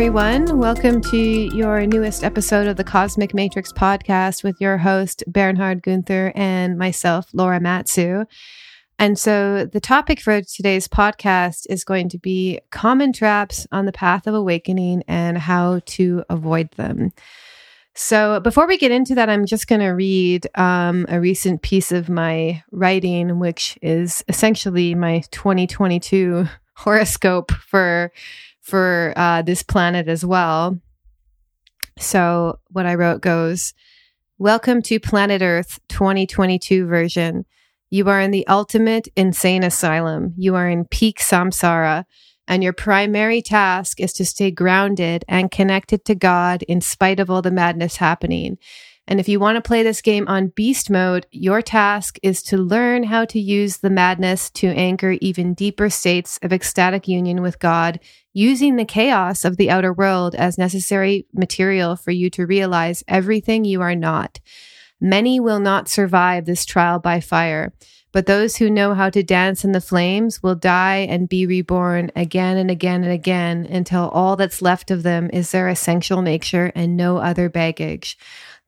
Everyone. Welcome to your newest episode of the Cosmic Matrix podcast with your host, Bernhard Guenther, and myself, Laura Matsue. And so, the topic for today's podcast is going to be common traps on the path of awakening and how to avoid them. So, before we get into that, I'm just going to read um, a recent piece of my writing, which is essentially my 2022 horoscope for for uh, this planet as well. So, what I wrote goes Welcome to Planet Earth 2022 version. You are in the ultimate insane asylum. You are in peak samsara, and your primary task is to stay grounded and connected to God in spite of all the madness happening. And if you want to play this game on beast mode, your task is to learn how to use the madness to anchor even deeper states of ecstatic union with God, using the chaos of the outer world as necessary material for you to realize everything you are not. Many will not survive this trial by fire, but those who know how to dance in the flames will die and be reborn again and again and again until all that's left of them is their essential nature and no other baggage.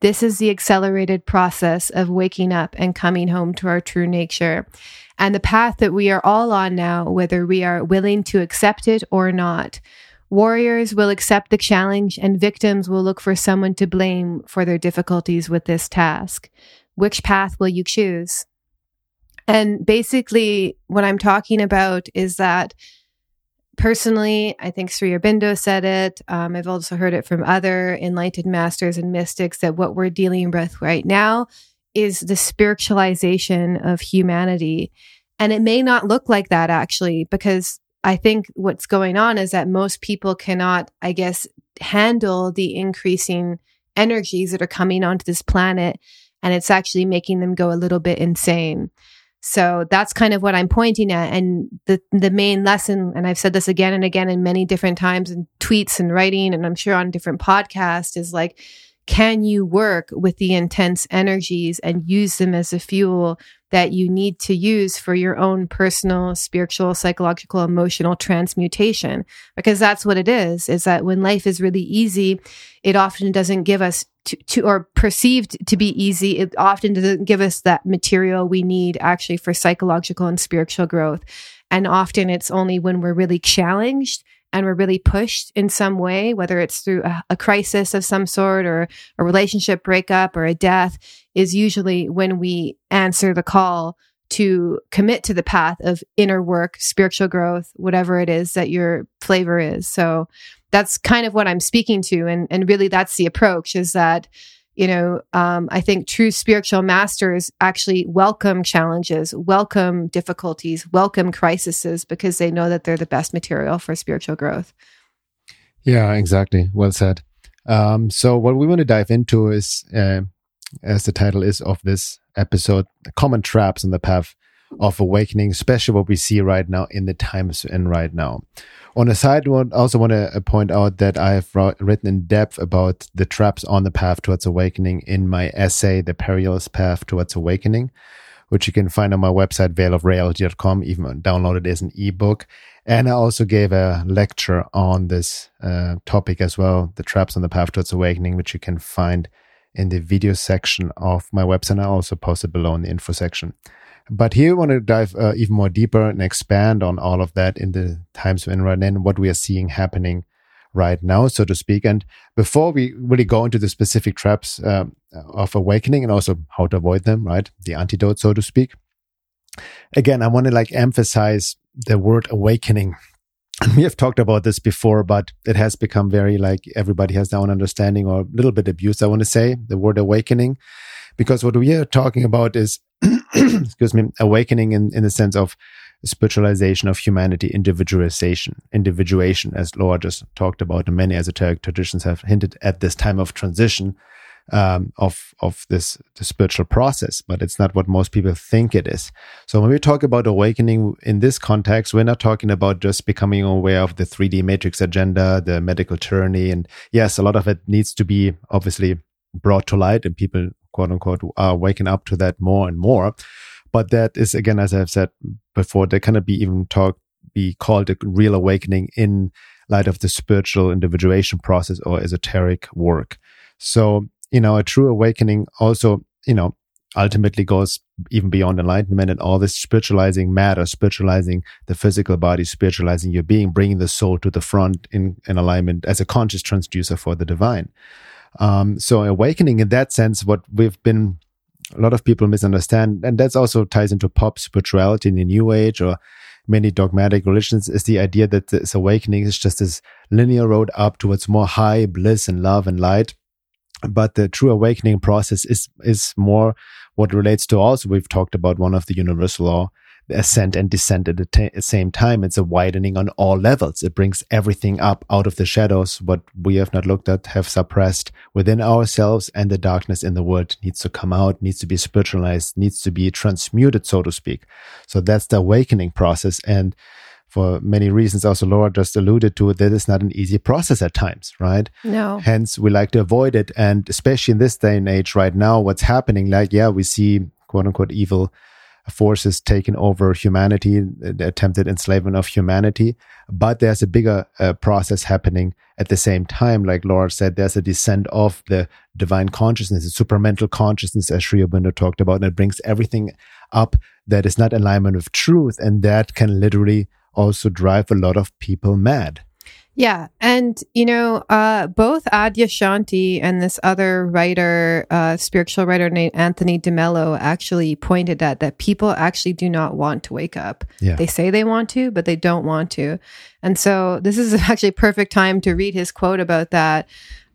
This is the accelerated process of waking up and coming home to our true nature. And the path that we are all on now, whether we are willing to accept it or not. Warriors will accept the challenge, and victims will look for someone to blame for their difficulties with this task. Which path will you choose? And basically, what I'm talking about is that personally, I think Sri Aurobindo said it. Um, I've also heard it from other enlightened masters and mystics that what we're dealing with right now is the spiritualization of humanity. And it may not look like that actually, because I think what's going on is that most people cannot, I guess, handle the increasing energies that are coming onto this planet. And it's actually making them go a little bit insane. So that's kind of what I'm pointing at. And the, the main lesson, and I've said this again and again in many different times in tweets and writing, and I'm sure on different podcasts is like, can you work with the intense energies and use them as a fuel that you need to use for your own personal, spiritual, psychological, emotional transmutation? Because that's what it is, is that when life is really easy, it often doesn't give us to, to or perceived to be easy, it often doesn't give us that material we need actually for psychological and spiritual growth. And often it's only when we're really challenged and we're really pushed in some way, whether it's through a, a, crisis of some sort or a relationship breakup or a death, is usually when we answer the call to commit to the path of inner work, spiritual growth, whatever it is that your flavor is. So that's kind of what I'm speaking to. And, and really that's the approach is that, you know, um, I think true spiritual masters actually welcome challenges, welcome difficulties, welcome crises because they know that they're the best material for spiritual growth. Yeah, exactly. Well said. Um, so what we want to dive into is, uh, as the title is of this episode, common traps on the path of awakening, especially what we see right now in the times and right now. On a side note, I also want to uh, point out that I have written in depth about the traps on the path towards awakening in my essay, The Perilous Path Towards Awakening, which you can find on my website, veilofreality.com, even download it as an ebook. And I also gave a lecture on this uh, topic as well, the traps on the path towards awakening, which you can find in the video section of my website. I also posted below in the info section. But here we want to dive uh, even more deeper and expand on all of that in the times we're in right now what we are seeing happening right now, so to speak. And before we really go into the specific traps uh, of awakening and also how to avoid them, right? The antidote, so to speak. Again, I want to like emphasize the word awakening. We have talked about this before, but it has become very like everybody has their own understanding or a little bit abused. I want to say the word awakening, because what we are talking about is excuse me, awakening in, in the sense of spiritualization of humanity, individualization, individuation, as Laura just talked about, and many esoteric traditions have hinted at this time of transition um, of of this the spiritual process, but it's not what most people think it is. So when we talk about awakening in this context, we're not talking about just becoming aware of the 3D matrix agenda, the medical tyranny, and yes, a lot of it needs to be obviously brought to light, and people quote unquote are waking up to that more and more. But that is again, as I've said before, there cannot be even talk be called a real awakening in light of the spiritual individuation process or esoteric work. So, you know, a true awakening also, you know, ultimately goes even beyond enlightenment and all this spiritualizing matter, spiritualizing the physical body, spiritualizing your being, bringing the soul to the front in, in alignment as a conscious transducer for the divine. Um, so awakening in that sense, what we've been, a lot of people misunderstand, and that's also ties into pop spirituality in the new age or many dogmatic religions is the idea that this awakening is just this linear road up towards more high bliss and love and light. But the true awakening process is is more what relates to also we've talked about one of the universal law ascent and descent at the t- same time it's a widening on all levels it brings everything up out of the shadows what we have not looked at have suppressed within ourselves and the darkness in the world needs to come out needs to be spiritualized needs to be transmuted so to speak so that's the awakening process and for many reasons, also Laura just alluded to, that is not an easy process at times, right? No. Hence, we like to avoid it. And especially in this day and age right now, what's happening, like, yeah, we see quote unquote evil forces taking over humanity, the attempted enslavement of humanity. But there's a bigger uh, process happening at the same time. Like Laura said, there's a descent of the divine consciousness, the supramental consciousness, as Sri Aurobindo talked about, and it brings everything up that is not alignment with truth. And that can literally also drive a lot of people mad. Yeah. And, you know, uh, both Adyashanti and this other writer, uh, spiritual writer named Anthony DeMello actually pointed at that people actually do not want to wake up. Yeah. They say they want to, but they don't want to. And so this is actually a perfect time to read his quote about that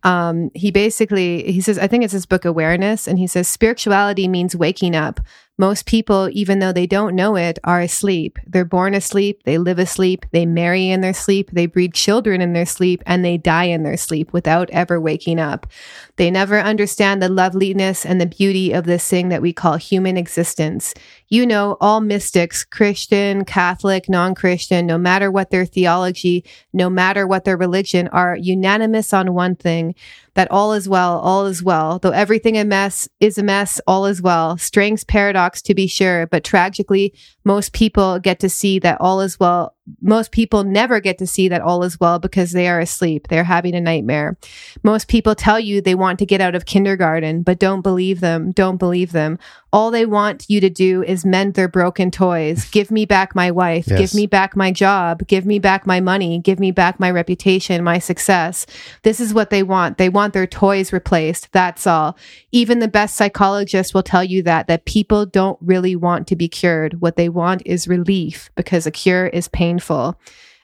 um, he basically he says i think it's his book awareness and he says spirituality means waking up most people, even though they don't know it, are asleep. They're born asleep, they live asleep, they marry in their sleep, they breed children in their sleep, and they die in their sleep without ever waking up. They never understand the loveliness and the beauty of this thing that we call human existence. You know, all mystics, Christian, Catholic, non Christian, no matter what their theology, no matter what their religion, are unanimous on one thing that all is well, all is well. Though everything a mess is a mess, all is well. Strength's paradox to be sure, but tragically, most people get to see that all is well most people never get to see that all is well because they are asleep. They're having a nightmare. Most people tell you they want to get out of kindergarten, but don't believe them. Don't believe them. All they want you to do is mend their broken toys. Give me back my wife. Yes. Give me back my job. Give me back my money. Give me back my reputation, my success. This is what they want. They want their toys replaced. That's all. Even the best psychologists will tell you that, that people don't really want to be cured. What they want is relief because a cure is painful.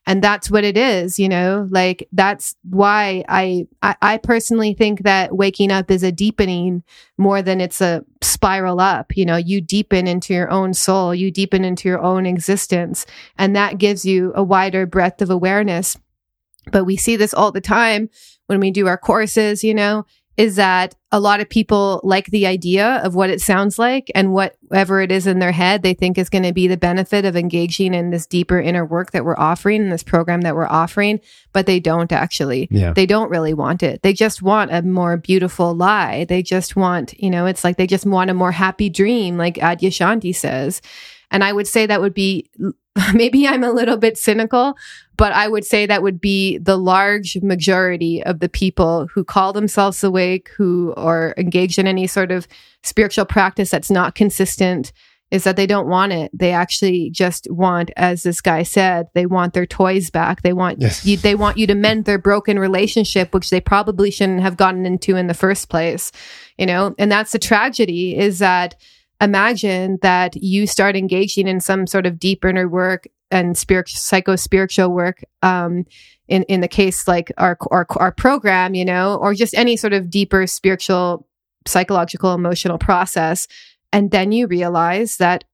And that's what it is you know like that's why I, I, I personally think that waking up is a deepening more than it's a spiral up. You know you deepen into your own soul you deepen into your own existence and that gives you a wider breadth of awareness. But we see this all the time when we do our courses you know is that a lot of people like the idea of what it sounds like and whatever it is in their head they think is going to be the benefit of engaging in this deeper inner work that we're offering in this program that we're offering, but they don't actually. Yeah. They don't really want it. They just want a more beautiful lie. They just want, you know, it's like they just want a more happy dream, like Adyashanti says. And I would say that would be maybe I'm a little bit cynical, but I would say that would be the large majority of the people who call themselves awake, who are engaged in any sort of spiritual practice that's not consistent, is that they don't want it. They actually just want, as this guy said, they want their toys back. They want yes. you, they want you to mend their broken relationship, which they probably shouldn't have gotten into in the first place. You know, and that's the tragedy is that imagine that you start engaging in some sort of deep inner work and spiritual psycho spiritual work um, in in the case like our, our our program you know or just any sort of deeper spiritual psychological emotional process and then you realize that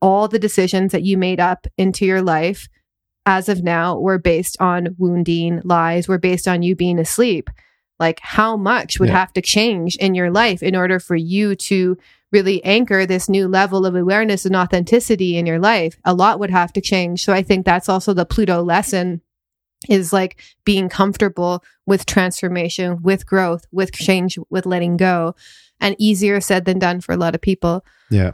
all the decisions that you made up into your life as of now were based on wounding lies were based on you being asleep like how much would yeah. have to change in your life in order for you to really anchor this new level of awareness and authenticity in your life, a lot would have to change. So I think that's also the Pluto lesson is like being comfortable with transformation, with growth, with change, with letting go. And easier said than done for a lot of people. Yeah.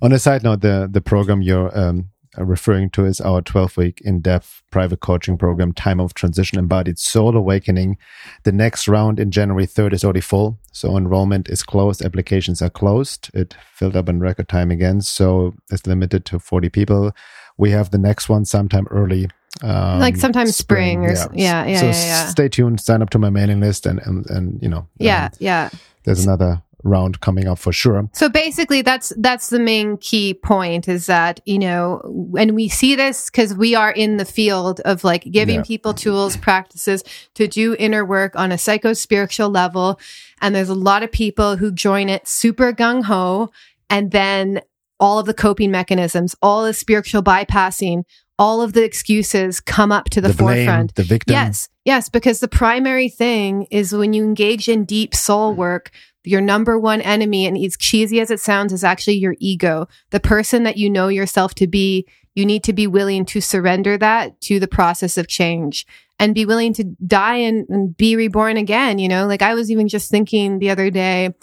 On a side note, the the program you're um, referring to is our 12 week in depth private coaching program, Time of Transition Embodied Soul Awakening. The next round in January 3rd is already full. So enrollment is closed. Applications are closed. It filled up in record time again. So it's limited to 40 people. We have the next one sometime early. Um, like sometime spring, spring or yeah, yeah, yeah, so yeah, yeah, Stay tuned. Sign up to my mailing list, and and, and you know, yeah, yeah. There's another round coming up for sure. So basically that's that's the main key point is that, you know, and we see this cuz we are in the field of like giving yeah. people tools, practices to do inner work on a psycho spiritual level and there's a lot of people who join it super gung ho and then all of the coping mechanisms, all the spiritual bypassing, all of the excuses come up to the, the forefront. The victim. Yes. Yes. Because the primary thing is when you engage in deep soul work, your number one enemy, and as cheesy as it sounds, is actually your ego. The person that you know yourself to be, you need to be willing to surrender that to the process of change and be willing to die and, and be reborn again. You know, like I was even just thinking the other day,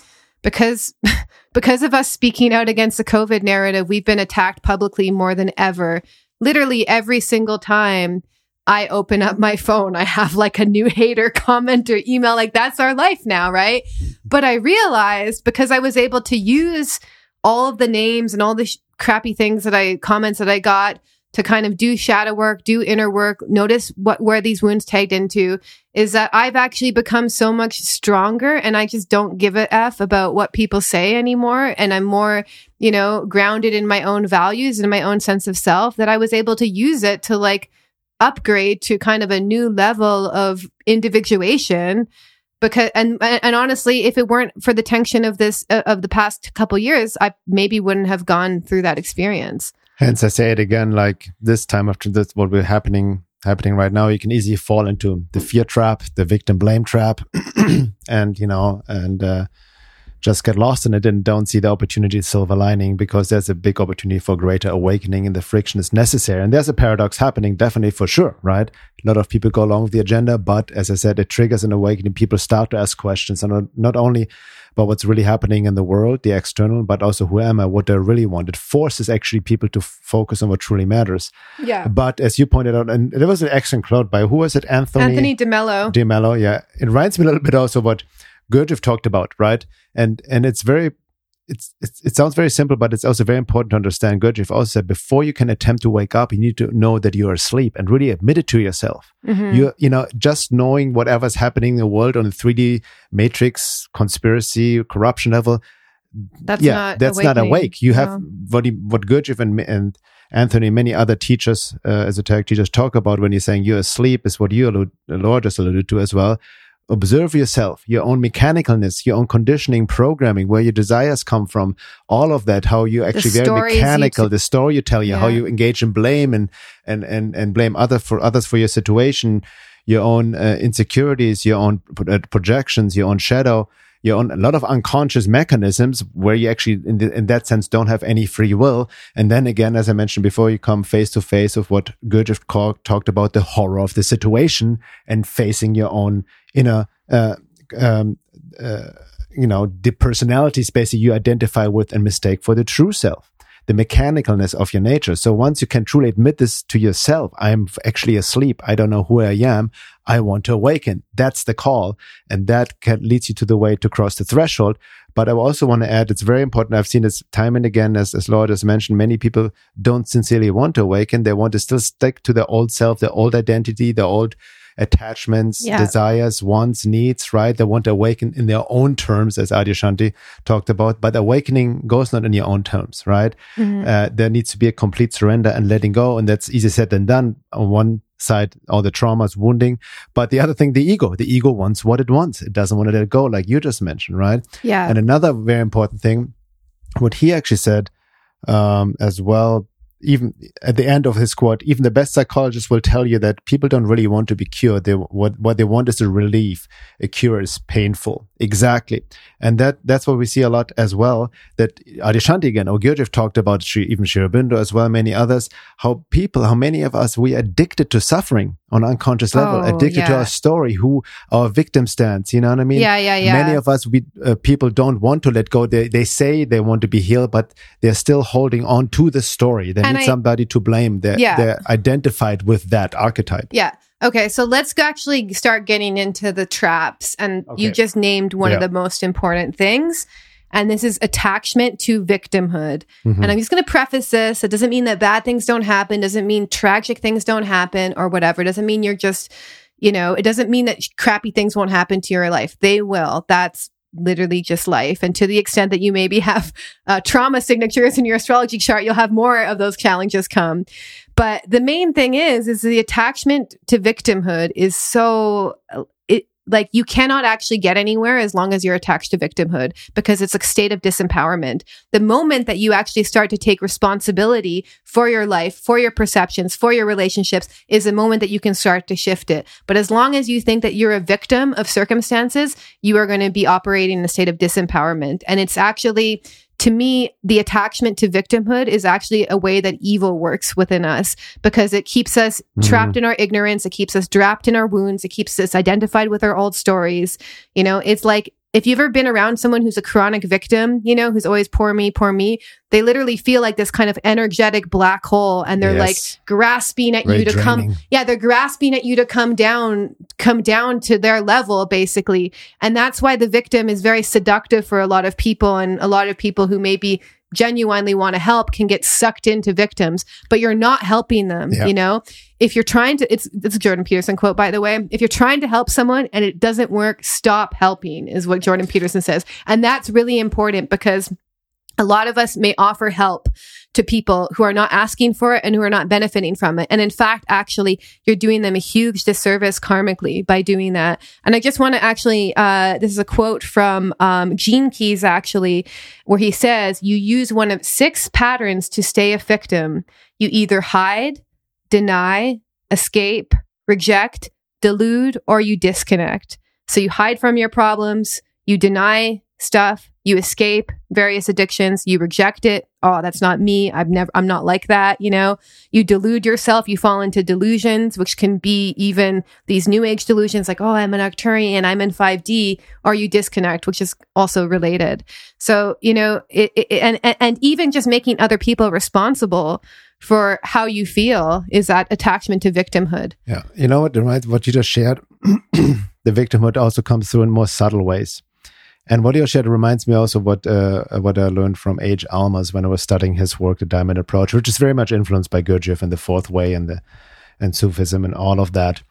because because of us speaking out against the COVID narrative, we've been attacked publicly more than ever. Literally every single time I open up my phone, I have like a new hater comment or email. Like that's our life now, right? But I realized because I was able to use all of the names and all the sh- crappy things that I comments that I got to kind of do shadow work, do inner work, notice what where these wounds tagged into is that I've actually become so much stronger and I just don't give a F about what people say anymore. And I'm more, you know, grounded in my own values and my own sense of self that I was able to use it to like upgrade to kind of a new level of individuation because and and honestly if it weren't for the tension of this uh, of the past couple years i maybe wouldn't have gone through that experience. Hence i say it again like this time after this what we're happening happening right now you can easily fall into the fear trap the victim blame trap and you know and uh, just get lost in it and don't see the opportunity silver lining because there's a big opportunity for greater awakening and the friction is necessary. And there's a paradox happening, definitely for sure, right? A lot of people go along with the agenda, but as I said, it triggers an awakening. People start to ask questions and not only about what's really happening in the world, the external, but also who am I, what do I really want. It forces actually people to f- focus on what truly matters. Yeah. But as you pointed out, and there was an excellent quote by who was it? Anthony Anthony DeMello. DeMello, yeah. It reminds me a little bit also what Gurdjieff talked about, right? And and it's very it's, it's, it sounds very simple, but it's also very important to understand. Gurdjieff also said before you can attempt to wake up, you need to know that you're asleep and really admit it to yourself. Mm-hmm. You you know just knowing whatever's happening in the world on the 3D matrix, conspiracy, corruption level. That's yeah, not that's awakening. not awake. You have no. what he, what Gurdjieff and and Anthony, many other teachers, uh, esoteric teachers, talk about when you're saying you're asleep is what you allude, Laura just alluded to as well observe yourself, your own mechanicalness, your own conditioning, programming, where your desires come from, all of that, how you actually very mechanical, the story you tell you, yeah. how you engage in blame and, and, and, and blame other for others for your situation, your own uh, insecurities, your own uh, projections, your own shadow, your own a lot of unconscious mechanisms where you actually in, the, in that sense don't have any free will and then again as i mentioned before you come face to face with what Gurdjieff talked about the horror of the situation and facing your own inner uh, um, uh, you know the personality space that you identify with and mistake for the true self the mechanicalness of your nature. So once you can truly admit this to yourself, I'm actually asleep. I don't know who I am. I want to awaken. That's the call. And that can, leads you to the way to cross the threshold. But I also want to add, it's very important. I've seen this time and again, as, as Laura has mentioned, many people don't sincerely want to awaken. They want to still stick to their old self, their old identity, their old attachments, yeah. desires, wants, needs, right? They want to awaken in their own terms, as Adyashanti talked about. But awakening goes not in your own terms, right? Mm-hmm. Uh, there needs to be a complete surrender and letting go. And that's easier said than done on one side, all the traumas, wounding. But the other thing, the ego, the ego wants what it wants. It doesn't want to let it go, like you just mentioned, right? Yeah. And another very important thing, what he actually said, um, as well, even at the end of his quote, even the best psychologists will tell you that people don't really want to be cured. They, what, what they want is a relief. A cure is painful. Exactly. And that, that's what we see a lot as well. That Adyashanti again, or Gurdjieff talked about even Sri Aurobindo as well, many others, how people, how many of us, we addicted to suffering on unconscious level, Oh, addicted to our story, who our victim stands. You know what I mean? Yeah, yeah, yeah. Many of us, we, uh, people don't want to let go. They, they say they want to be healed, but they're still holding on to the story. They And need I- somebody to blame. They're, Yeah. they're identified with that archetype. Yeah. Okay, so let's actually start getting into the traps. And you just named one of the most important things. And this is attachment to victimhood. Mhm. And I'm just going to preface this. It doesn't mean that bad things don't happen, doesn't mean tragic things don't happen or whatever. It doesn't mean you're just, you know, it doesn't mean that crappy things won't happen to your life. They will. That's literally just life. And to the extent that you maybe have uh, trauma signatures in your astrology chart, you'll have more of those challenges come. But the main thing is, is the attachment to victimhood is so, it, like you cannot actually get anywhere as long as you're attached to victimhood because it's a state of disempowerment. The moment that you actually start to take responsibility for your life, for your perceptions, for your relationships is the moment that you can start to shift it. But as long as you think that you're a victim of circumstances, you are going to be operating in a state of disempowerment. And it's actually, to me, the attachment to victimhood is actually a way that evil works within us because it keeps us Mhm. trapped in our ignorance. It keeps us trapped in our wounds. It keeps us identified with our old stories. You know, it's like if you've ever been around someone who's a chronic victim, you know, who's always poor me, poor me, they literally feel like this kind of energetic black hole and they're like grasping at Very you to come yeah they're grasping at you to come down come down to their level basically. And that's why the victim is very seductive for a lot of people and a lot of people who maybe genuinely want to help can get sucked into victims but you're not helping them Yeah. you know? If you're trying to it's it's a jordan peterson quote by the way. If you're trying to help someone and it doesn't work stop helping is what jordan peterson says. And that's really important because a lot of us may offer help to people who are not asking for it and who are not benefiting from it. And in fact, actually, you're doing them a huge disservice karmically by doing that. And I just want to actually, uh, this is a quote from um, Gene Keys, actually, where he says, You use one of six patterns to stay a victim. You either hide, deny, escape, reject, delude, or you disconnect. So you hide from your problems, you deny stuff, you escape various addictions, you reject it. Oh, that's not me. I've never, I'm not like that. You know, you delude yourself, you fall into delusions, which can be even these new age delusions like, oh, I'm an Arcturian, I'm in 5D, or you disconnect, which is also related. So, you know, it, it, and, and, and even just making other people responsible for how you feel is that attachment to victimhood. Yeah. You know what, right? What you just shared, the victimhood also comes through in more subtle ways. And what you shared reminds me also what uh, what I learned from H. Almaas when I was studying his work, The Diamond Approach, which is very much influenced by Gurdjieff and the Fourth Way and the and Sufism and all of that.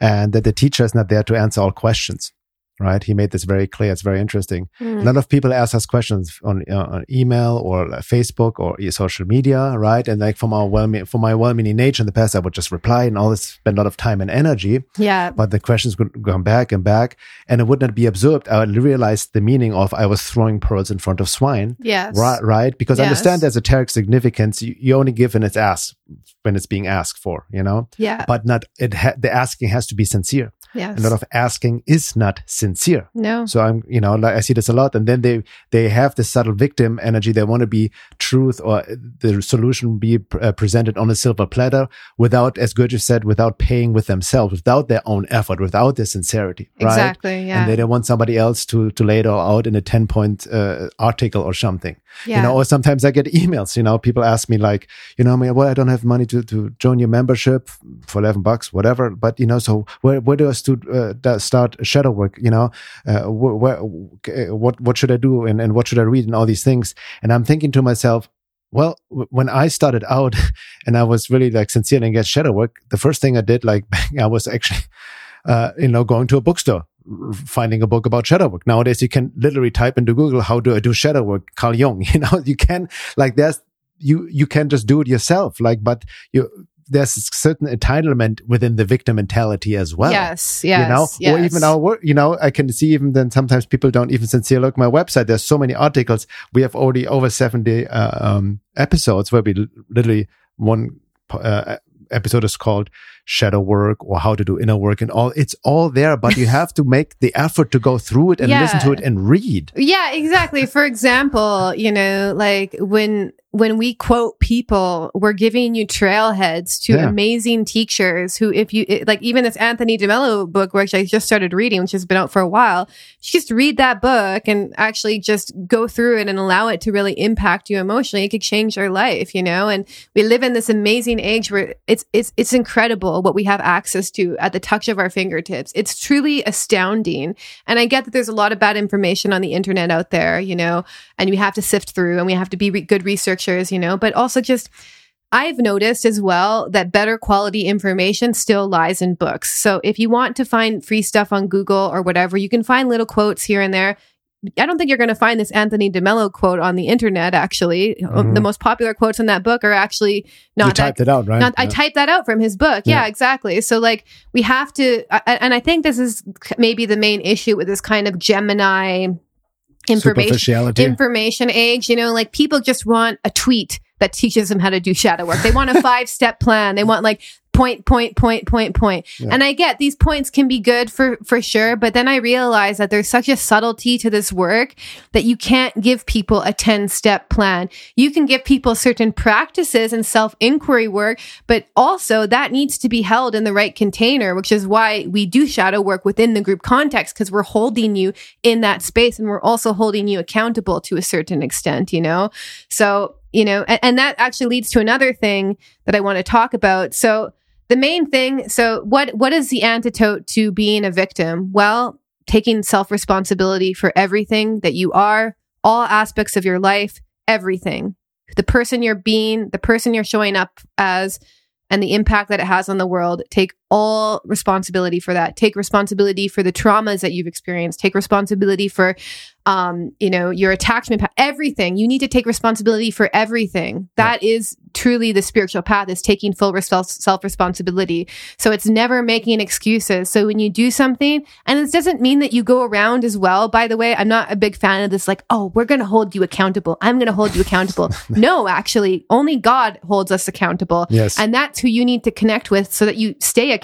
And that the teacher is not there to answer all questions, right? He made this very clear. It's very interesting. A lot of people ask us questions on, uh, on email or uh, Facebook or social media, right? And like from our well, from my well-meaning nature in the past, I would just reply and all this spend a lot of time and energy. Yeah. But the questions would come back and back, and it would not be absorbed. I would realize the meaning of I was throwing pearls in front of swine, Yes. right? Right? Because I Yes. understand the esoteric significance. You, you only give when it's asked, when it's being asked for, you know. Yeah. But not it. Ha- the asking has to be sincere. Yes. A lot of asking is not sincere. no. So I'm, you know, like I see this a lot, and then they they have this subtle victim energy. They want to be truth or the solution be uh, presented on a silver platter without, as Gurdjieff said, without paying with themselves, without their own effort, without their sincerity, right? Exactly. Yeah. And they don't want somebody else to to lay it all out in a ten point uh, article or something. yeah. You know, or sometimes I get emails. You know, people ask me like, you know, I mean, well, I don't have money to, to join your membership for eleven bucks, whatever. But you know, so where where do I stu- uh, start shadow work? You know, uh, wh- where, uh, what what should I do and and what should I read and all these things? And I'm thinking to myself. Well, when I started out and I was really like sincere and get shadow work, the first thing I did, like, I was actually, uh, you know, going to a bookstore, finding a book about shadow work. Nowadays, you can literally type into Google, how do I do shadow work? Carl Jung, you know, you can, like, there's, you, you can just do it yourself. Like, but you, there's a certain entitlement within the victim mentality as well. yes. Yes. You know, yes. or even our work, you know, I can see even then sometimes people don't even sincerely look at my website. There's so many articles. We have already over 70 uh, um, episodes where we literally one uh, episode is called shadow work or how to do inner work and all. It's all there, but you have to make the effort to go through it and Yeah. listen to it and read. Yeah, exactly. For example, you know, like when when we quote people, we're giving you trailheads to Yeah. amazing teachers who, if you it- like, even this Anthony DeMello book, which I just started reading, which has been out for a while, just read that book and actually just go through it and allow it to really impact you emotionally. It could change your life, you know. And we live in this amazing age where it's it's it's incredible what we have access to at the touch of our fingertips. It's truly astounding. And I get that there's a lot of bad information on the internet out there, you know, and we have to sift through and we have to be re- good you know, but also just I've noticed as well that better quality information still lies in books. So if you want to find free stuff on Google or whatever, you can find little quotes here and there. I don't think you're going to find this Anthony DeMello quote on the internet, actually. Mhm. The most popular quotes in that book are actually you not that typed it out, right? not, I typed that out from his book. Yeah, Yeah. exactly. So like we have to, and I think this is maybe the main issue with this kind of Gemini information information age. You know, like people just want a tweet that teaches them how to do shadow work. They want a five step plan. They want like point, point, point, point, point. Yeah. And I get these points can be good for, for sure. But then I realize that there's such a subtlety to this work that you can't give people a 10 step plan. You can give people certain practices and self inquiry work, but also that needs to be held in the right container, which is why we do shadow work within the group context because we're holding you in that space and we're also holding you accountable to a certain extent, you know? So, you know, and, and that actually leads to another thing that I want to talk about. So, the main thing, so what what is the antidote to being a victim? Well, taking self-responsibility for everything that you are, all aspects of your life, everything. The person you're being, the person you're showing up as, and the impact that it has on the world. Take all responsibility for that. Take responsibility for the traumas that you've experienced. Take responsibility for, um, you know, your attachment, pa- everything. You need to take responsibility for everything. That is truly the spiritual path is taking full self responsibility. So it's never making excuses. So when you do something, and this doesn't mean that you go around as well. By the way, I'm not a big fan of this, like, oh, we're going to hold you accountable. I'm going to hold you accountable. no, actually, only God holds us accountable. Yes. And that's who you need to connect with so that you stay accountable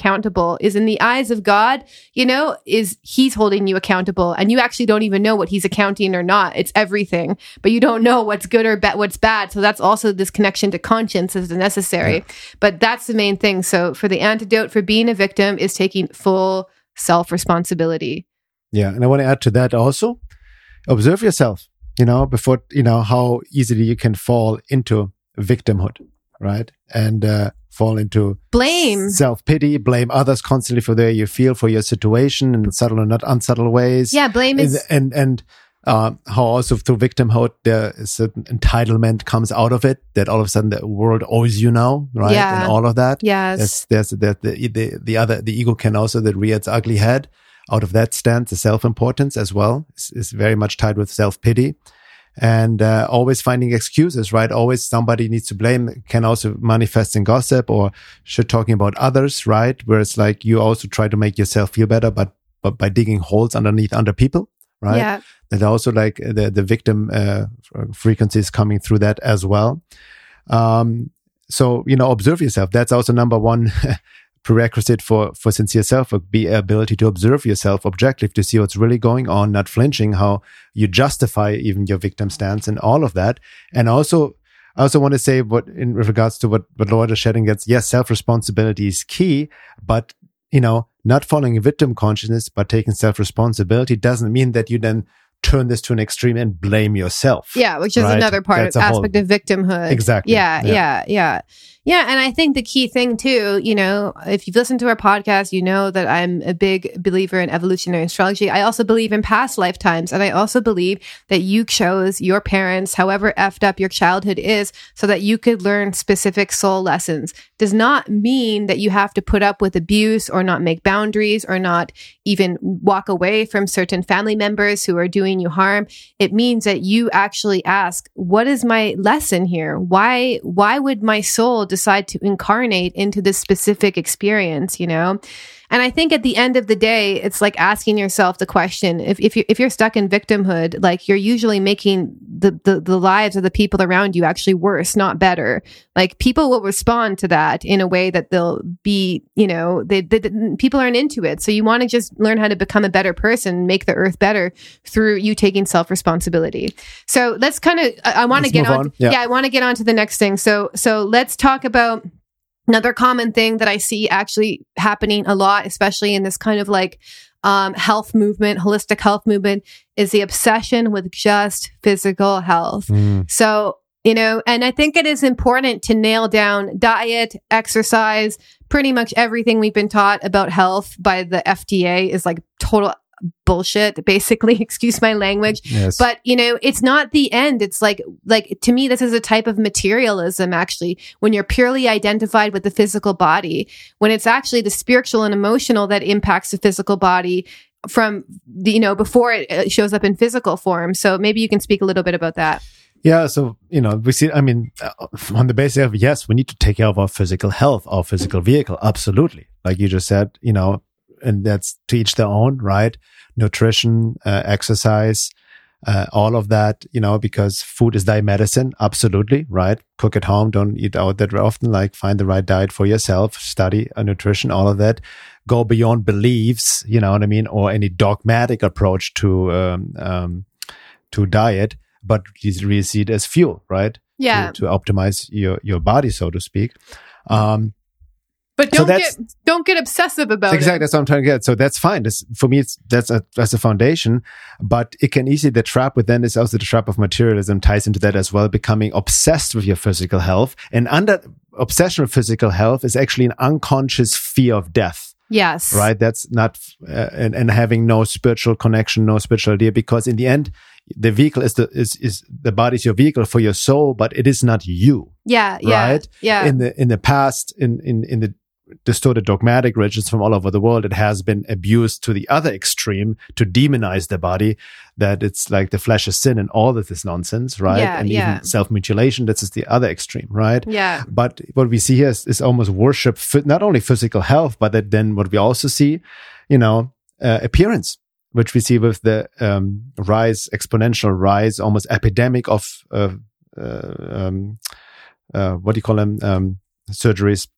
is in the eyes of God, you know, is he's holding you accountable and you actually don't even know what he's accounting or not. It's everything, but you don't know what's good or ba- what's bad. So that's also this connection to conscience is necessary. But that's the main thing. So for the antidote for being a victim is taking full self responsibility. Yeah, and I want to add to that also, observe yourself. You know, before you know how easily you can fall into victimhood, right? And uh, fall into Blame. self pity, blame others constantly for the way you feel for your situation in subtle and not unsubtle ways. Yeah, blame is and and uh, how also through victimhood there is certain entitlement comes out of it that all of a sudden the world owes you now, right? Yeah. And all of that. yes. There's there's that the, the the other the ego can also that rear its ugly head. Out of that stands the self importance as well. Is, is very much tied with self pity, and uh, always finding excuses. Right, always somebody needs to blame. Can also manifest in gossip or shit talking about others. Right, where it's like you also try to make yourself feel better, but but by digging holes underneath under people. Right, Yeah. that also like the the victim uh, frequencies coming through that as well. Um, so you know, observe yourself. That's also number one prerequisite for for sincere self work. Be ability to observe yourself objectively to see what's really going on, not flinching. How you justify even your victim stance and all of that, and also. I also want to say what in regards to what, what Laura is shedding gets, yes, self-responsibility is key, but you know, not following victim consciousness, but taking self-responsibility doesn't mean that you then turn this to an extreme and blame yourself. Yeah, which is Right. another part That's of a whole- aspect of victimhood. Exactly. Yeah, Yeah. yeah, yeah, yeah. And I think the key thing too, you know, if you've listened to our podcast, you know that I'm a big believer in evolutionary astrology. I also believe in past lifetimes, and I also believe that you chose your parents, however effed up your childhood is, so that you could learn specific soul lessons. Does not mean that you have to put up with abuse or not make boundaries or not even walk away from certain family members who are doing you harm it means that you actually ask what is my lesson here why why would my soul decide to incarnate into this specific experience, you know? And I think at the end of the day, it's like asking yourself the question: if if you if you're stuck in victimhood, like you're usually making the, the the lives of the people around you actually worse, not better. Like people will respond to that in a way that they'll be, you know, they, they people aren't into it. So you want to just learn how to become a better person, make the earth better through you taking self responsibility. So let's kind of I, I want to get on. on. Yeah. yeah, I want to get on to the next thing. So so let's talk about Another common thing that I see actually happening a lot, especially in this kind of like um, health movement, holistic health movement, is the obsession with just physical health. Mm. So, you know, and I think it is important to nail down diet, exercise, pretty much everything we've been taught about health by the FDA is like total bullshit basically excuse my language yes. but you know it's not the end it's like like to me this is a type of materialism actually when you're purely identified with the physical body when it's actually the spiritual and emotional that impacts the physical body from the, you know before it shows up in physical form so maybe you can speak a little bit about that yeah, so you know, we see. I mean, uh, on the basis of yes, we need to take care of our physical health, our physical vehicle. Absolutely, like you just said. You know, and that's to each their own, right? Nutrition, uh, exercise, uh, all of that, you know, because food is thy medicine. Absolutely, right? Cook at home. Don't eat out that often. Like find the right diet for yourself. Study a nutrition, all of that. Go beyond beliefs, you know what I mean, or any dogmatic approach to um, um, to diet, but really see it as fuel, right? Yeah. To, to optimize your your body, so to speak. Um, but don't so get don't get obsessive about exactly, it. Exactly, that's what I'm trying to get. So that's fine. That's, for me, it's that's a that's a foundation. But it can easily the trap within is also the trap of materialism ties into that as well. Becoming obsessed with your physical health, and under obsession with physical health is actually an unconscious fear of death. Yes. Right. That's not uh, and, and having no spiritual connection, no spiritual idea, because in the end, the vehicle is the is is the body is your vehicle for your soul, but it is not you. Yeah. Yeah. Yeah. In the in the past, in in in the distorted dogmatic religions from all over the world, it has been abused to the other extreme to demonize the body, that it's like the flesh is sin and all of this nonsense, right? Yeah, and yeah. even self mutilation, that's the other extreme, right? Yeah. But what we see here is, is almost worship, not only physical health, but that then what we also see, you know, uh, appearance. Which we see with the um, rise, exponential rise, almost epidemic of uh, uh, um, uh, what do you call them? Um, surgeries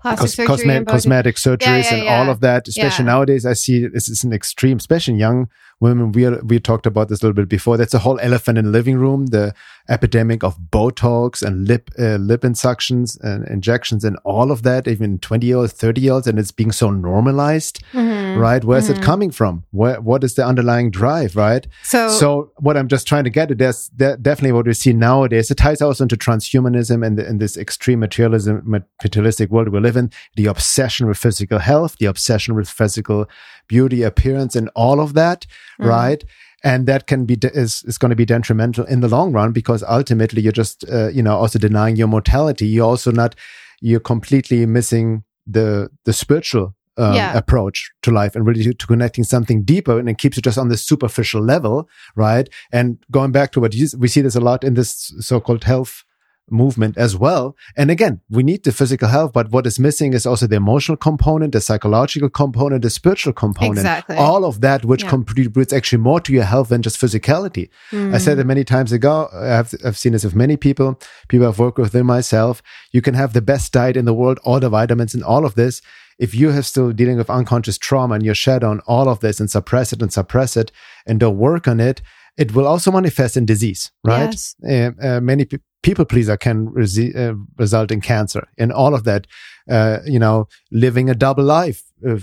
Cos- cosmetic, cosmetic surgeries yeah, yeah, and all of that. Especially nowadays, I see this is an extreme, especially in young women. We are, we talked about this a little bit before. That's a whole elephant in the living room. The epidemic of Botox and lip uh, lip insuctions and injections and all of that, even twenty year olds, thirty year olds, and it's being so normalized, mm-hmm. right? Where's mm-hmm. it coming from? Where what is the underlying drive, right? So, so what I'm just trying to get at is definitely what we see nowadays. It ties also into transhumanism and, and this extreme materialism, materialistic world we live in. The obsession with physical health, the obsession with physical beauty, appearance, and all of that, mm-hmm. right? and that can be is, is going to be detrimental in the long run because ultimately you're just uh, you know also denying your mortality you're also not you're completely missing the the spiritual um, yeah. approach to life and really to, to, connecting something deeper and it keeps you just on this superficial level right and going back to what you, we see this a lot in this so-called health movement as well. And again, we need the physical health, but what is missing is also the emotional component, the psychological component, the spiritual component. Exactly. All of that, which yeah. contributes actually more to your health than just physicality. Mm. I said it many times ago. I've, I've seen this with many people, people I've worked with, myself. You can have the best diet in the world, all the vitamins and all of this. If you have still dealing with unconscious trauma and you shed on all of this and suppress it and suppress it and don't work on it, it will also manifest in disease, right? Yes. Uh, uh, many pe- people pleaser can resi- uh, result in cancer and all of that. Uh, you know, living a double life,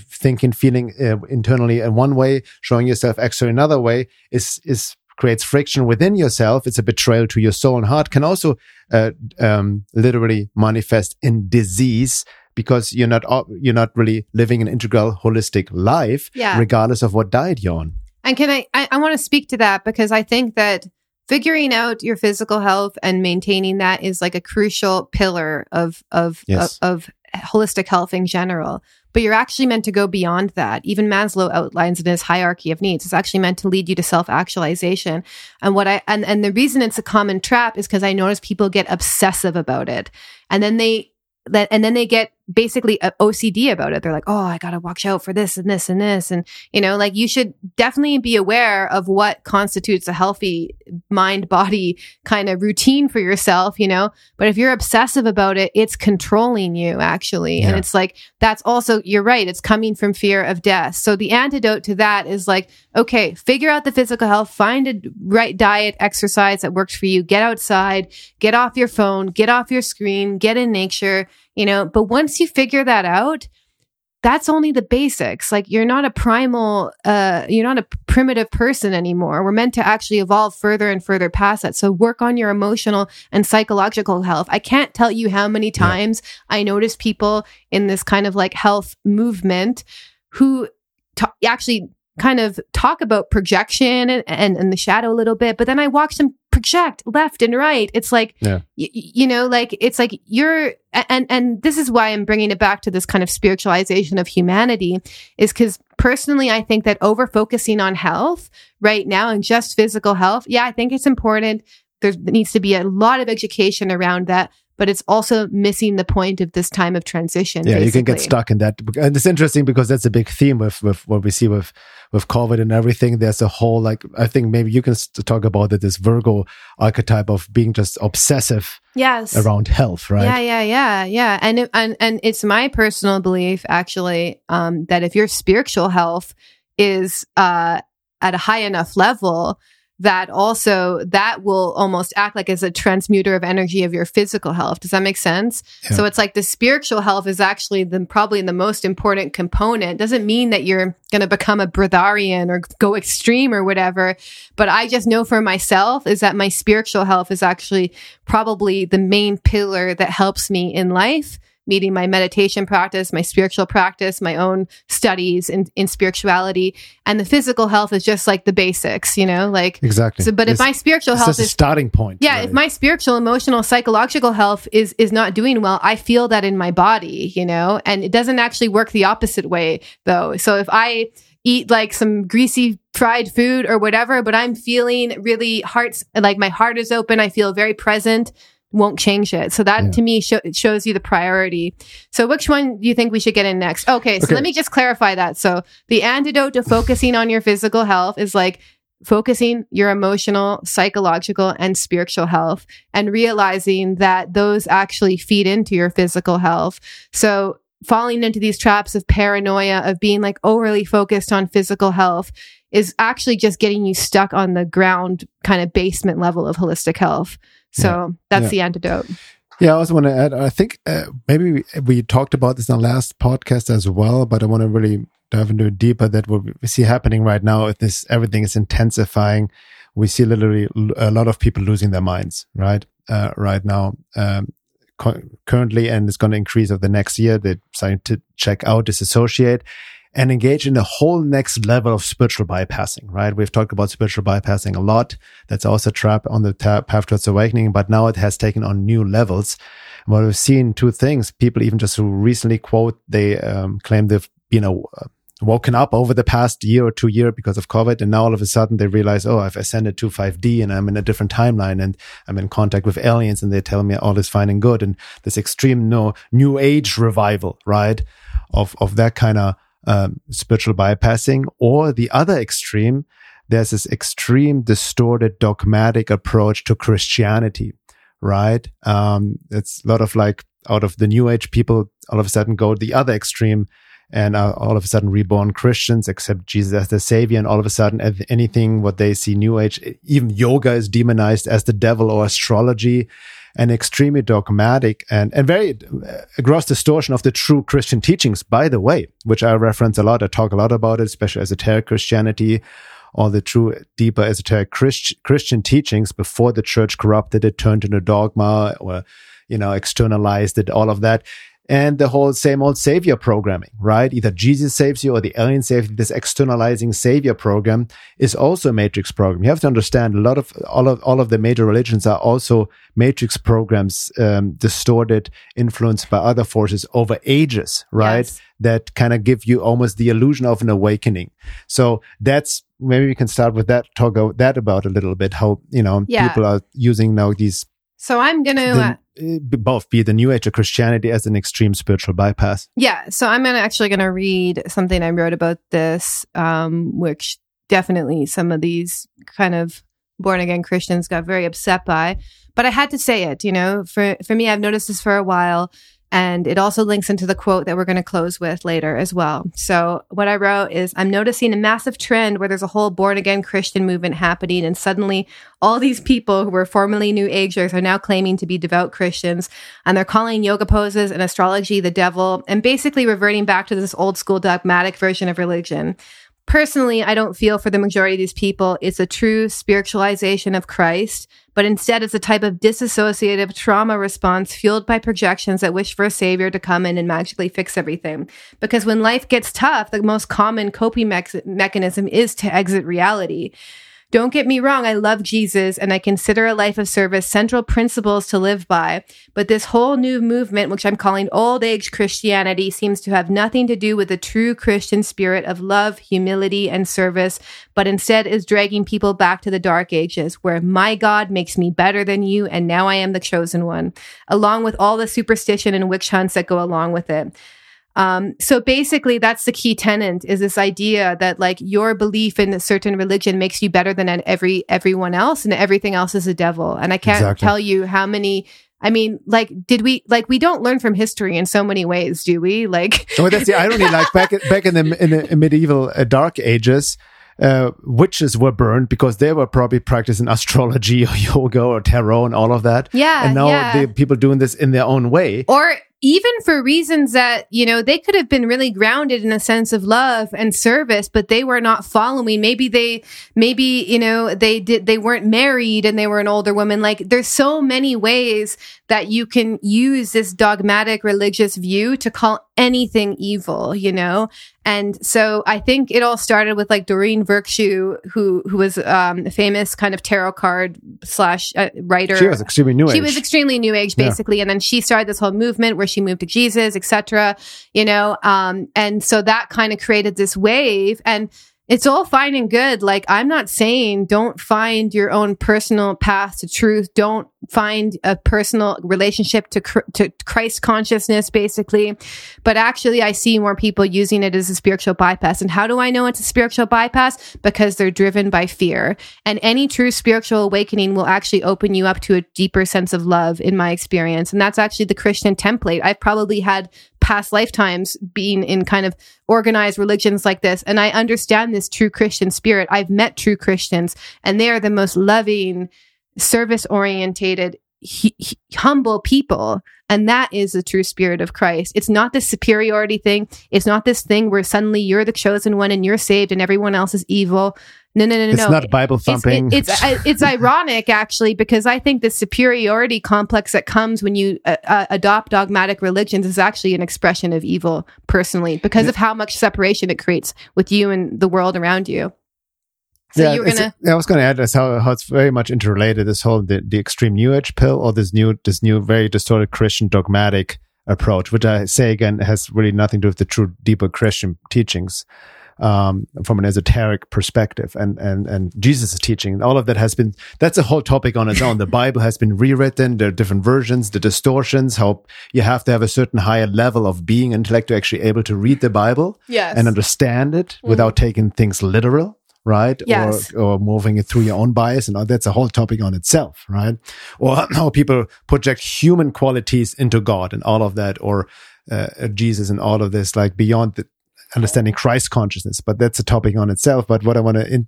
thinking, feeling uh, internally in one way, showing yourself externally another way is, is creates friction within yourself. It's a betrayal to your soul and heart can also, uh, um, literally manifest in disease because you're not, you're not really living an integral holistic life, yeah. regardless of what diet you're on. And can I, I, I want to speak to that because I think that figuring out your physical health and maintaining that is like a crucial pillar of, of, yes. of, of holistic health in general. But you're actually meant to go beyond that. Even Maslow outlines in his hierarchy of needs. It's actually meant to lead you to self-actualization. And what I and, and the reason it's a common trap is because I notice people get obsessive about it. And then they that and then they get basically uh, OCD about it. They're like, oh, I got to watch out for this and this and this. And, you know, like you should definitely be aware of what constitutes a healthy mind body kind of routine for yourself, you know. But if you're obsessive about it, it's controlling you actually. Yeah. And it's like, that's also, you're right, it's coming from fear of death. So the antidote to that is like, okay, figure out the physical health, find a right diet, exercise that works for you, get outside, get off your phone, get off your screen, get in nature you know, but once you figure that out, that's only the basics. Like you're not a primal, uh, you're not a primitive person anymore. We're meant to actually evolve further and further past that. So work on your emotional and psychological health. I can't tell you how many times yeah. I notice people in this kind of like health movement who t- actually kind of talk about projection and, and, and the shadow a little bit, but then I watch them project left and right. It's like, yeah. y- you know, like it's like you're, and, and this is why I'm bringing it back to this kind of spiritualization of humanity is because personally, I think that over focusing on health right now and just physical health, yeah, I think it's important. There needs to be a lot of education around that but it's also missing the point of this time of transition. Yeah, basically. you can get stuck in that, and it's interesting because that's a big theme with with what we see with with COVID and everything. There's a whole like I think maybe you can talk about it. This Virgo archetype of being just obsessive. Yes. Around health, right? Yeah, yeah, yeah, yeah. And it, and and it's my personal belief actually um, that if your spiritual health is uh, at a high enough level that also that will almost act like as a transmuter of energy of your physical health. Does that make sense? Yeah. So it's like the spiritual health is actually the probably the most important component. Doesn't mean that you're going to become a breatharian or go extreme or whatever, but I just know for myself is that my spiritual health is actually probably the main pillar that helps me in life meeting my meditation practice, my spiritual practice, my own studies in, in spirituality. And the physical health is just like the basics, you know, like exactly. So, but it's, if my spiritual health is starting point, yeah, if my spiritual, emotional, psychological health is is not doing well, I feel that in my body, you know, and it doesn't actually work the opposite way though. So if I eat like some greasy fried food or whatever, but I'm feeling really hearts like my heart is open. I feel very present won't change it. So that yeah. to me sh- shows you the priority. So which one do you think we should get in next? Okay, so okay. let me just clarify that. So the antidote to focusing on your physical health is like focusing your emotional, psychological, and spiritual health and realizing that those actually feed into your physical health. So falling into these traps of paranoia, of being like overly focused on physical health is actually just getting you stuck on the ground kind of basement level of holistic health. So yeah. that's yeah. the antidote. Yeah, I also want to add, I think uh, maybe we, we, talked about this in the last podcast as well, but I want to really dive into it deeper that what we see happening right now is this, everything is intensifying. We see literally a lot of people losing their minds, right? Uh, right now, um, currently, and it's going to increase over the next year. They're starting to check out, disassociate and engage in a whole next level of spiritual bypassing, right? We've talked about spiritual bypassing a lot. That's also a trap on the path towards awakening, but now it has taken on new levels. What we've seen two things. People even just who recently quote, they um, claim they've, you know, uh, woken up over the past year or two year because of COVID. And now all of a sudden they realize, oh, I've ascended to 5D and I'm in a different timeline and I'm in contact with aliens and they tell me all is fine and good. And this extreme no new age revival, right? Of, of that kind of um, spiritual bypassing, or the other extreme, there's this extreme distorted dogmatic approach to Christianity, right? Um, it's a lot of like out of the new age people all of a sudden go the other extreme and are all of a sudden reborn Christians, accept Jesus as their savior, and all of a sudden anything what they see new age, even yoga is demonized as the devil or astrology and extremely dogmatic and, and very a gross distortion of the true Christian teachings, by the way, which I reference a lot. I talk a lot about it, especially esoteric Christianity, or the true deeper esoteric Christ, Christian teachings before the church corrupted it, turned into dogma or, you know, externalized it, all of that and the whole same old savior programming, right? Either Jesus saves you or the alien saves you. This externalizing savior program is also a matrix program. You have to understand a lot of all of all of the major religions are also matrix programs, um, distorted, influenced by other forces over ages, right? Yes. That kind of give you almost the illusion of an awakening. So that's maybe we can start with that. Talk about that about a little bit. How you know yeah. people are using now these So I'm going to. Uh, both be the New Age of Christianity as an extreme spiritual bypass. Yeah. So I'm gonna actually going to read something I wrote about this, um, which definitely some of these kind of born again Christians got very upset by. But I had to say it, you know, for, for me, I've noticed this for a while. And it also links into the quote that we're going to close with later as well. So what I wrote is I'm noticing a massive trend where there's a whole born again Christian movement happening. And suddenly all these people who were formerly New Agers are now claiming to be devout Christians. And they're calling yoga poses and astrology the devil and basically reverting back to this old school dogmatic version of religion. Personally, I don't feel for the majority of these people it's a true spiritualization of Christ, but instead it's a type of disassociative trauma response fueled by projections that wish for a savior to come in and magically fix everything. Because when life gets tough, the most common coping me- mechanism is to exit reality. Don't get me wrong, I love Jesus and I consider a life of service central principles to live by. But this whole new movement, which I'm calling old age Christianity, seems to have nothing to do with the true Christian spirit of love, humility, and service, but instead is dragging people back to the dark ages where my God makes me better than you and now I am the chosen one, along with all the superstition and witch hunts that go along with it. Um, so basically, that's the key tenant is this idea that like your belief in a certain religion makes you better than every everyone else, and everything else is a devil. And I can't exactly. tell you how many. I mean, like, did we like we don't learn from history in so many ways, do we? Like, oh, that's the irony. Like back back in the in the medieval uh, Dark Ages, uh, witches were burned because they were probably practicing astrology or yoga or tarot and all of that. Yeah. And now yeah. the people doing this in their own way. Or even for reasons that, you know, they could have been really grounded in a sense of love and service, but they were not following. Maybe they, maybe, you know, they did, they weren't married and they were an older woman. Like there's so many ways that you can use this dogmatic religious view to call anything evil, you know? And so I think it all started with like Doreen Virtue, who who was um, a famous kind of tarot card slash uh, writer. She was extremely new age. She was extremely new age, basically, yeah. and then she started this whole movement where she moved to Jesus, etc. You know, um, and so that kind of created this wave and it's all fine and good. Like, I'm not saying don't find your own personal path to truth. Don't find a personal relationship to, to Christ consciousness, basically. But actually, I see more people using it as a spiritual bypass. And how do I know it's a spiritual bypass? Because they're driven by fear. And any true spiritual awakening will actually open you up to a deeper sense of love, in my experience. And that's actually the Christian template. I've probably had past lifetimes being in kind of organized religions like this. And I understand this true Christian spirit. I've met true Christians and they are the most loving, service orientated, humble people. And that is the true spirit of Christ. It's not this superiority thing. It's not this thing where suddenly you're the chosen one and you're saved and everyone else is evil. No, no, no, no. It's not Bible thumping. It's it's, uh, it's ironic actually because I think the superiority complex that comes when you uh, uh, adopt dogmatic religions is actually an expression of evil personally because of how much separation it creates with you and the world around you. So yeah, you were gonna. I was going to add this how, how it's very much interrelated. This whole the, the extreme New Age pill or this new this new very distorted Christian dogmatic approach, which I say again has really nothing to do with the true deeper Christian teachings um, from an esoteric perspective and, and, and Jesus' teaching. And all of that has been, that's a whole topic on its own. The Bible has been rewritten. There are different versions, the distortions, how you have to have a certain higher level of being intellect to actually able to read the Bible yes. and understand it mm-hmm. without taking things literal right? Yes. Or, or moving it through your own bias. And that's a whole topic on itself, right? Or how people project human qualities into God and all of that, or uh, Jesus and all of this, like beyond the, understanding Christ consciousness, but that's a topic on itself. But what I want to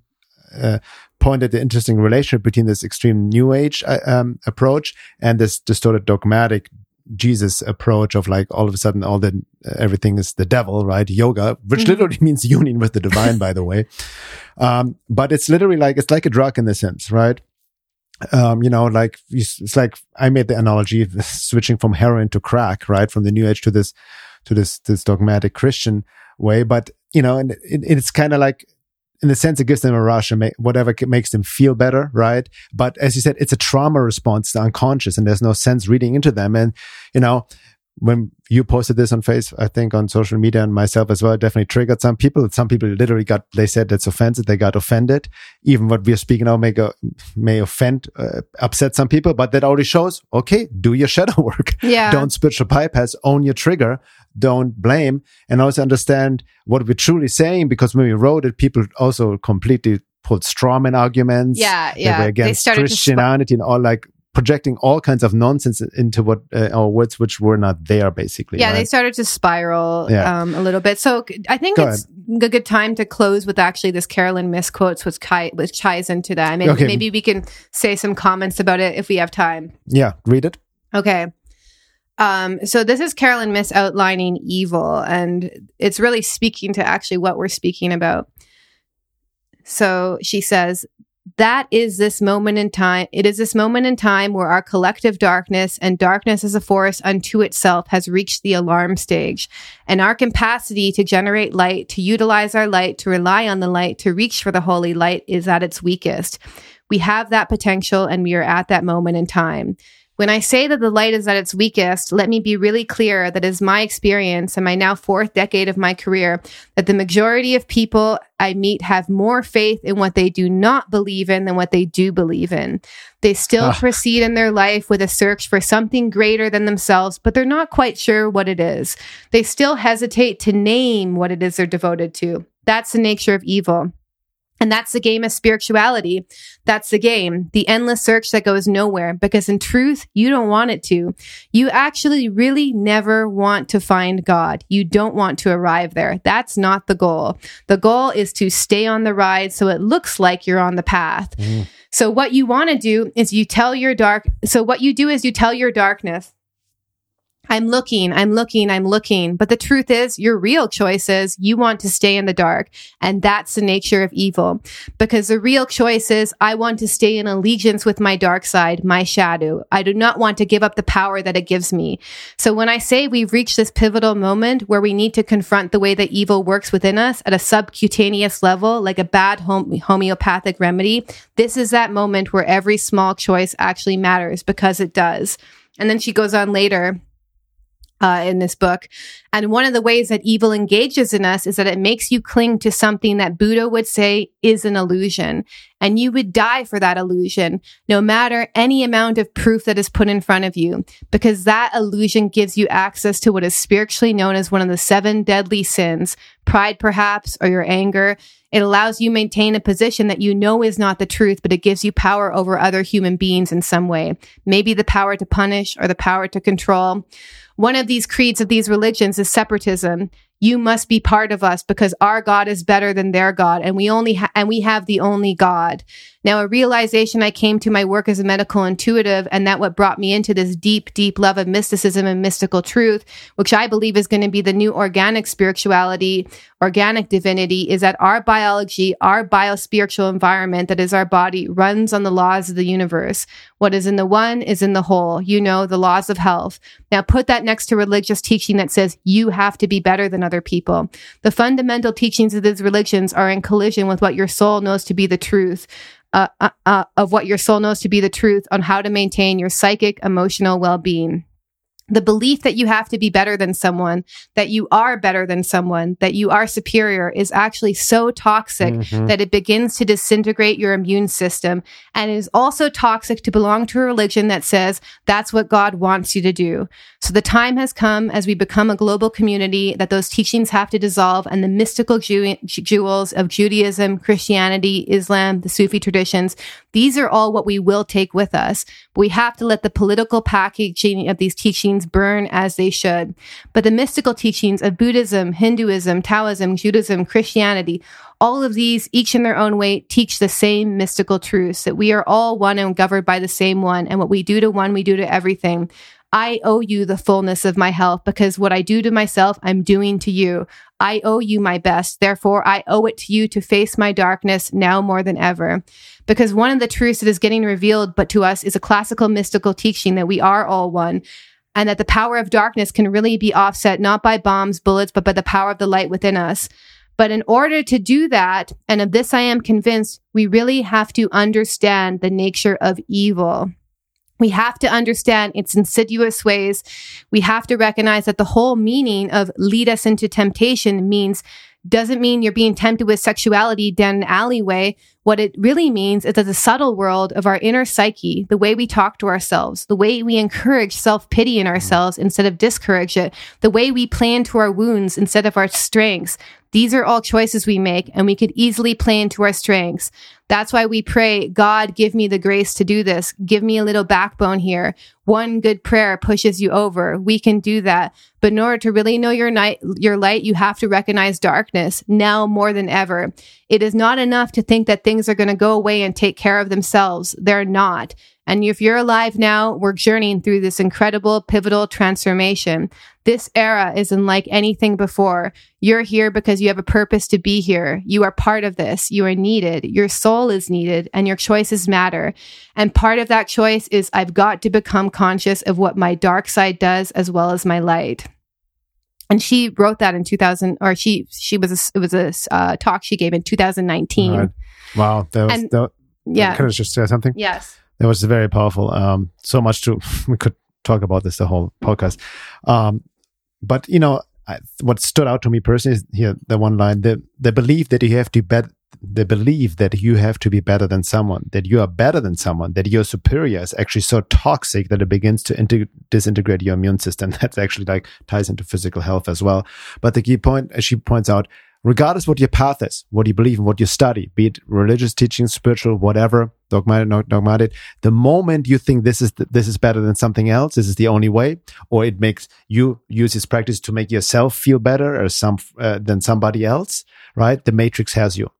uh, point at the interesting relationship between this extreme New Age uh, um, approach and this distorted dogmatic Jesus approach of like all of a sudden all the uh, everything is the devil, right? Yoga, which mm-hmm. literally means union with the divine, by the way. Um, but it's literally like it's like a drug in the sense, right? Um, you know, like it's like I made the analogy of switching from heroin to crack, right? From the New Age to this to this this dogmatic Christian way. But you know, and it, it's kind of like in a sense, it gives them a rush and whatever makes them feel better, right? But as you said, it's a trauma response, the unconscious, and there's no sense reading into them. And you know, when you posted this on face, I think on social media and myself as well, definitely triggered some people. Some people literally got, they said that's offensive. They got offended. Even what we're speaking now may go, may offend, uh, upset some people, but that already shows, okay, do your shadow work. Yeah. Don't spiritual bypass, own your trigger. Don't blame and also understand what we're truly saying because when we wrote it, people also completely pulled strawman arguments. Yeah. They Yeah. were They against started to sp- Christianity and all like projecting all kinds of nonsense into what uh, our words which were not there basically. yeah, they started to spiral Yeah. um, a little bit. So I think Go it's a good time to close with actually this Caroline Myss quotes, which, ki- which ties into that. I mean, Okay. maybe we can say some comments about it if we have time. yeah, read it. Okay. Um, so this is Caroline Myss outlining evil, and it's really speaking to actually what we're speaking about. So she says, that is this moment in time. It is this moment in time where our collective darkness and darkness as a force unto itself has reached the alarm stage. And our capacity to generate light, to utilize our light, to rely on the light, to reach for the holy light is at its weakest. We have that potential and we are at that moment in time. When I say that the light is at its weakest, let me be really clear that is my experience in my now fourth decade of my career that the majority of people I meet have more faith in what they do not believe in than what they do believe in. They still Ah. proceed in their life with a search for something greater than themselves, but they're not quite sure what it is. They still hesitate to name what it is they're devoted to. That's the nature of evil. And that's the game of spirituality. That's the game, the endless search that goes nowhere because in truth, you don't want it to. You actually really never want to find God. You don't want to arrive there. That's not the goal. The goal is to stay on the ride so it looks like you're on the path. Mm. So what you want to do is you tell your dark, so what you do is you tell your darkness, I'm looking, I'm looking, I'm looking. But the truth is, your real choice is you want to stay in the dark. And that's the nature of evil. Because the real choice is I want to stay in allegiance with my dark side, my shadow. I do not want to give up the power that it gives me. So when I say we've reached this pivotal moment where we need to confront the way that evil works within us at a subcutaneous level, like a bad home- homeopathic remedy, this is that moment where every small choice actually matters because it does. And then she goes on later uh, in this book. And one of the ways that evil engages in us is that it makes you cling to something that Buddha would say is an illusion. And you would die for that illusion, no matter any amount of proof that is put in front of you, because that illusion gives you access to what is spiritually known as one of the seven deadly sins pride, perhaps, or your anger. It allows you maintain a position that you know is not the truth, but it gives you power over other human beings in some way. Maybe the power to punish or the power to control. One of these creeds of these religions is separatism. You must be part of us because our God is better than their God, and we only ha- and we have the only God. Now, a realization I came to my work as a medical intuitive, and that what brought me into this deep, deep love of mysticism and mystical truth, which I believe is going to be the new organic spirituality, organic divinity, is that our biology, our biospiritual environment that is our body, runs on the laws of the universe. What is in the one is in the whole. You know, the laws of health. Now, put that next to religious teaching that says you have to be better than other people. The fundamental teachings of these religions are in collision with what your soul knows to be the truth. Uh, uh, uh, of what your soul knows to be the truth on how to maintain your psychic, emotional well being. The belief that you have to be better than someone, that you are better than someone, that you are superior is actually so toxic Mhm. that it begins to disintegrate your immune system. And it is also toxic to belong to a religion that says that's what God wants you to do. So the time has come as we become a global community that those teachings have to dissolve and the mystical Jew- jewels of Judaism, Christianity, Islam, the Sufi traditions, these are all what we will take with us. But we have to let the political packaging of these teachings burn as they should. But the mystical teachings of Buddhism, Hinduism, Taoism, Judaism, Christianity, all of these, each in their own way, teach the same mystical truths that we are all one and governed by the same one. And what we do to one, we do to everything. I owe you the fullness of my health because what I do to myself, I'm doing to you. I owe you my best. Therefore, I owe it to you to face my darkness now more than ever. Because one of the truths that is getting revealed, but to us, is a classical mystical teaching that we are all one and that the power of darkness can really be offset not by bombs, bullets, but by the power of the light within us. But in order to do that, and of this I am convinced, we really have to understand the nature of evil. We have to understand its insidious ways. We have to recognize that the whole meaning of lead us into temptation means doesn't mean you're being tempted with sexuality down an alleyway. What it really means is that the subtle world of our inner psyche, the way we talk to ourselves, the way we encourage self pity in ourselves mm-hmm. instead of discourage it, the way we plan to our wounds instead of our strengths, these are all choices we make and we could easily play into our strengths. That's why we pray, God, give me the grace to do this. Give me a little backbone here. One good prayer pushes you over. We can do that. But in order to really know your night, your light, you have to recognize darkness now more than ever. It is not enough to think that things are going to go away and take care of themselves. They're not. And if you're alive now, we're journeying through this incredible pivotal transformation. This era isn't like anything before. You're here because you have a purpose to be here. You are part of this. You are needed. Your soul is needed and your choices matter. And part of that choice is I've got to become conscious of what my dark side does as well as my light. And she wrote that in 2000, or she, she was, a, it was a uh, talk she gave in 2019. Right. Wow. That was, and, that, yeah. Can I just say something? Yes. It was very powerful. Um, so much to, we could talk about this the whole podcast. Um, but you know, I, what stood out to me personally is here, the one line, the, the belief that you have to bet, the belief that you have to be better than someone, that you are better than someone, that you're superior is actually so toxic that it begins to integ- disintegrate your immune system. That's actually like ties into physical health as well. But the key point, as she points out, regardless what your path is, what you believe and what you study, be it religious teaching, spiritual, whatever, dogmatic, not dogmatic, the moment you think this is, th- this is better than something else, this is the only way, or it makes you use this practice to make yourself feel better or some, uh, than somebody else, right? The matrix has you.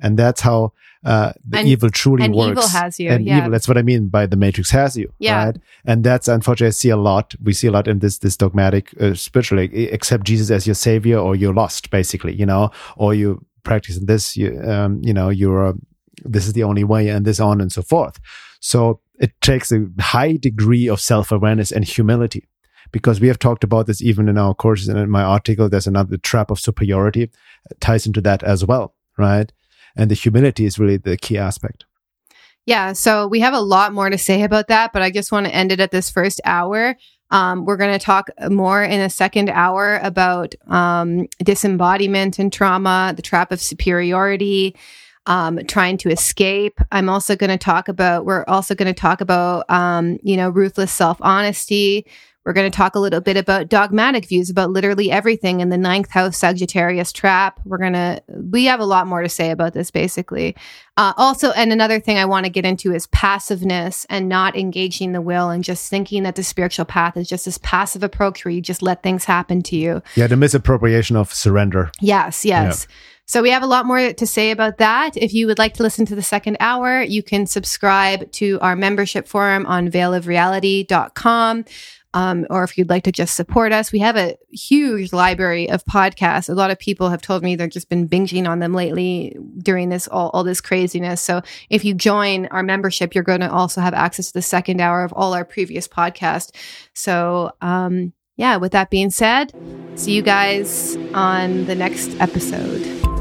And that's how uh, the and, evil truly works. and works. Evil has you. And yeah. evil, that's what I mean by the matrix has you. Yeah. Right? And that's unfortunately I see a lot. We see a lot in this this dogmatic uh, spiritually. Accept Jesus as your savior, or you're lost, basically. You know, or you practice this. You um, you know, you're uh, this is the only way, and this on and so forth. So it takes a high degree of self awareness and humility because we have talked about this even in our courses and in my article. There's another trap of superiority it ties into that as well, right? And the humility is really the key aspect. Yeah, so we have a lot more to say about that, but I just want to end it at this first hour. Um, we're going to talk more in a second hour about um, disembodiment and trauma, the trap of superiority, um, trying to escape. I'm also going to talk about, we're also going to talk about, um, you know, ruthless self honesty. We're going to talk a little bit about dogmatic views about literally everything in the ninth house Sagittarius trap. We're going to, we have a lot more to say about this basically. Uh, also, and another thing I want to get into is passiveness and not engaging the will and just thinking that the spiritual path is just this passive approach where you just let things happen to you. Yeah, the misappropriation of surrender. Yes, yes. Yeah. So we have a lot more to say about that. If you would like to listen to the second hour, you can subscribe to our membership forum on veilofreality.com. Um, or if you'd like to just support us, we have a huge library of podcasts. A lot of people have told me they've just been binging on them lately during this all, all this craziness. So if you join our membership, you're going to also have access to the second hour of all our previous podcasts. So um, yeah, with that being said, see you guys on the next episode.